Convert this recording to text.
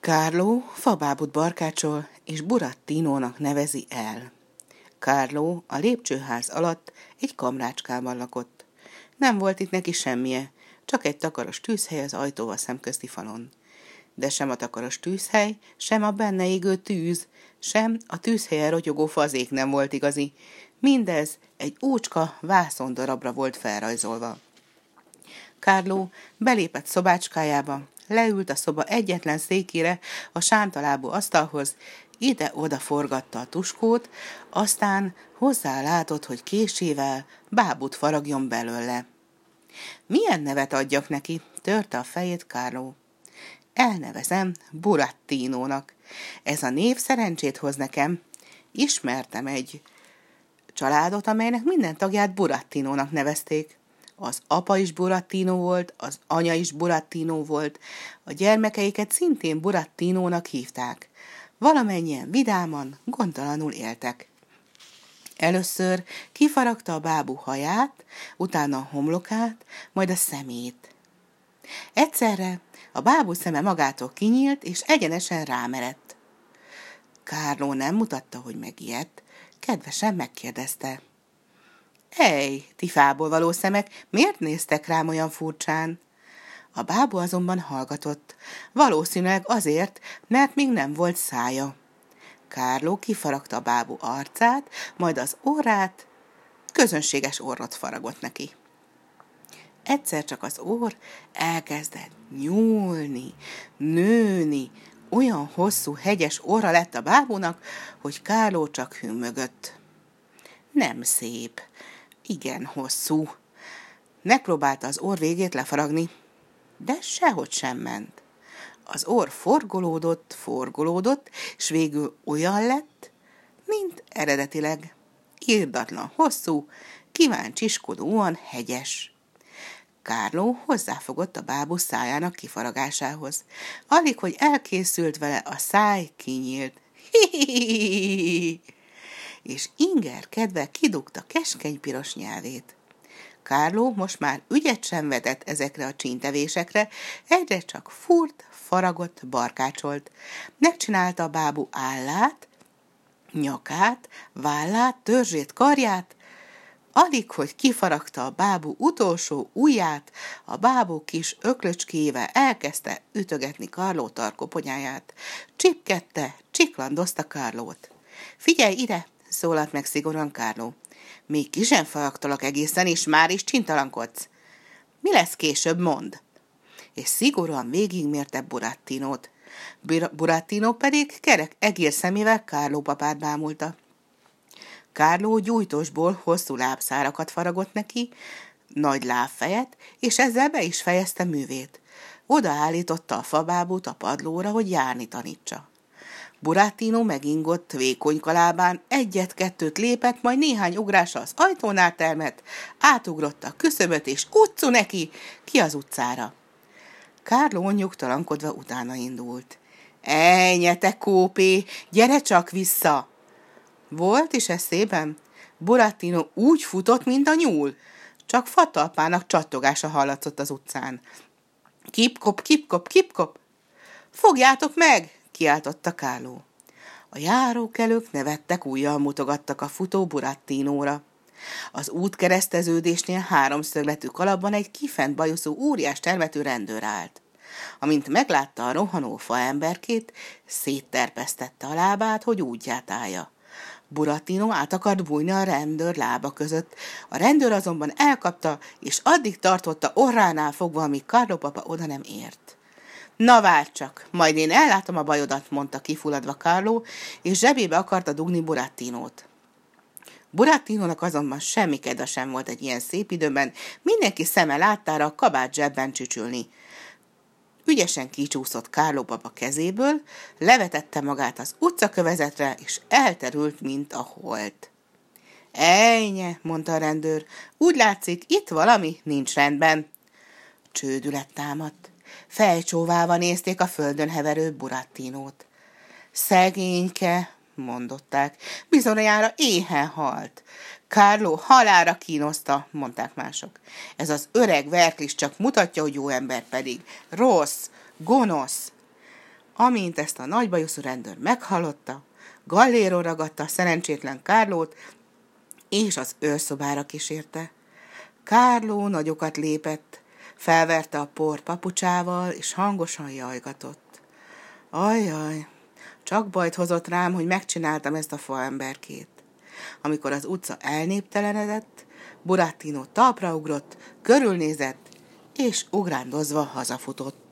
Kárló fabábut barkácsol, és Burattinónak nevezi el. Kárló a lépcsőház alatt egy kamrácskában lakott. Nem volt itt neki semmije, csak egy takaros tűzhely az ajtóval szemközti falon. De sem a takaros tűzhely, sem a benne égő tűz, sem a tűzhelyen rotyogó fazék nem volt igazi. Mindez egy úcska vászondarabra volt felrajzolva. Kárló belépett szobácskájába, leült a szoba egyetlen székére a sántalábú asztalhoz, ide-oda forgatta a tuskót, aztán hozzálátott, hogy késével bábut faragjon belőle. Milyen nevet adjak neki? törte a fejét Kárló. Elnevezem Burattinónak. Ez a név szerencsét hoz nekem. Ismertem egy családot, amelynek minden tagját Burattinónak nevezték. Az apa is Burattino volt, az anya is Burattino volt, a gyermekeiket szintén Burattinónak hívták. Valamennyien vidáman, gondtalanul éltek. Először kifaragta a bábú haját, utána a homlokát, majd a szemét. Egyszerre a bábú szeme magától kinyílt, és egyenesen rámerett. Kárló nem mutatta, hogy megijedt, kedvesen megkérdezte. Ej, ti fából való szemek, miért néztek rám olyan furcsán? A bábú azonban hallgatott, valószínűleg azért, mert még nem volt szája. Kárló kifaragta a bábú arcát, majd az orrát, közönséges orrot faragott neki. Egyszer csak az orr elkezdett nyúlni, nőni, olyan hosszú, hegyes orra lett a bábúnak, hogy Kárló csak hümmögött. Nem szép, igen hosszú. Megpróbálta az orr végét lefaragni, de sehogy sem ment. Az orr forgolódott, forgolódott, és végül olyan lett, mint eredetileg. Írdatlan, hosszú, kíváncsiskodóan hegyes. Kárló hozzáfogott a bábú szájának kifaragásához. Alig, hogy elkészült vele, a száj kinyílt. Hi-hi-hi-hi! És Inger kedve kidugta keskeny piros nyelvét. Kárló most már ügyet sem vetett ezekre a csíntevésekre, egyre csak furt, faragott, barkácsolt. Megcsinálta a bábú állát, nyakát, vállát, törzsét, karját, alig, hogy kifaragta a bábú utolsó ujját, a bábú kis öklöcskével elkezdte ütögetni Karló tarkoponyáját. Csipkette, csiklandozta Karlót. Figyelj ide, szólalt meg szigorúan Kárló. Még ki sem faragtalak egészen, és már is csintalankodsz. Mi lesz később, mond? És szigorúan végigmérte Burattinót. Burattino pedig kerek egér szemével Kárló papát bámulta. Kárló gyújtósból hosszú lábszárakat faragott neki, nagy lábfejet, és ezzel be is fejezte művét. Odaállította a fabábút a padlóra, hogy járni tanítsa. Buratino megingott vékony kalábán, egyet-kettőt lépett, majd néhány ugrása az ajtónál termett, átugrott a küszöböt, és utcu neki, ki az utcára. Kárló nyugtalankodva utána indult. Ejnye, te kópé, gyere csak vissza! Volt is eszében? Buratino úgy futott, mint a nyúl. Csak fatalpának csattogása hallatszott az utcán. Kipkop, kipkop, kipkop! Fogjátok meg! Kiáltotta Káló. A járókelők nevettek, újjal mutogattak a futó Burattinóra. Az út kereszteződésnél háromszögletű kalapban egy kifent bajuszú óriás termetű rendőr állt. Amint meglátta a rohanó faemberkét, szétterpesztette a lábát, hogy útját állja. Buratino át akart bújni a rendőr lába között. A rendőr azonban elkapta, és addig tartotta orránál fogva, amíg Carlo papa oda nem ért. Na várj csak, majd én ellátom a bajodat, mondta kifuladva Carlo, és zsebébe akarta dugni Burattinót. Burattinónak azonban semmi kedve sem volt egy ilyen szép időben, mindenki szeme láttára a kabát zsebben csücsülni. Ügyesen kicsúszott Kárló baba kezéből, levetette magát az utcakövezetre, és elterült, mint a holt. Ejnye, mondta a rendőr, úgy látszik, itt valami nincs rendben. Csődület támadt. Fejcsóválva nézték a földön heverő Burattinót. Szegényke, mondották, bizonyára éhen halt. Kárló halára kínoszta, mondták mások. Ez az öreg verklis csak mutatja, hogy jó ember pedig. Rossz, gonosz. Amint ezt a nagybajuszú rendőr meghallotta, galléron ragadta a szerencsétlen Kárlót, és az őrszobára kísérte. Kárló nagyokat lépett, felverte a port papucsával, és hangosan jajgatott. Ajjaj, csak bajt hozott rám, hogy megcsináltam ezt a faemberkét. Amikor az utca elnéptelenedett, Burattino talpra ugrott, körülnézett, és ugrándozva hazafutott.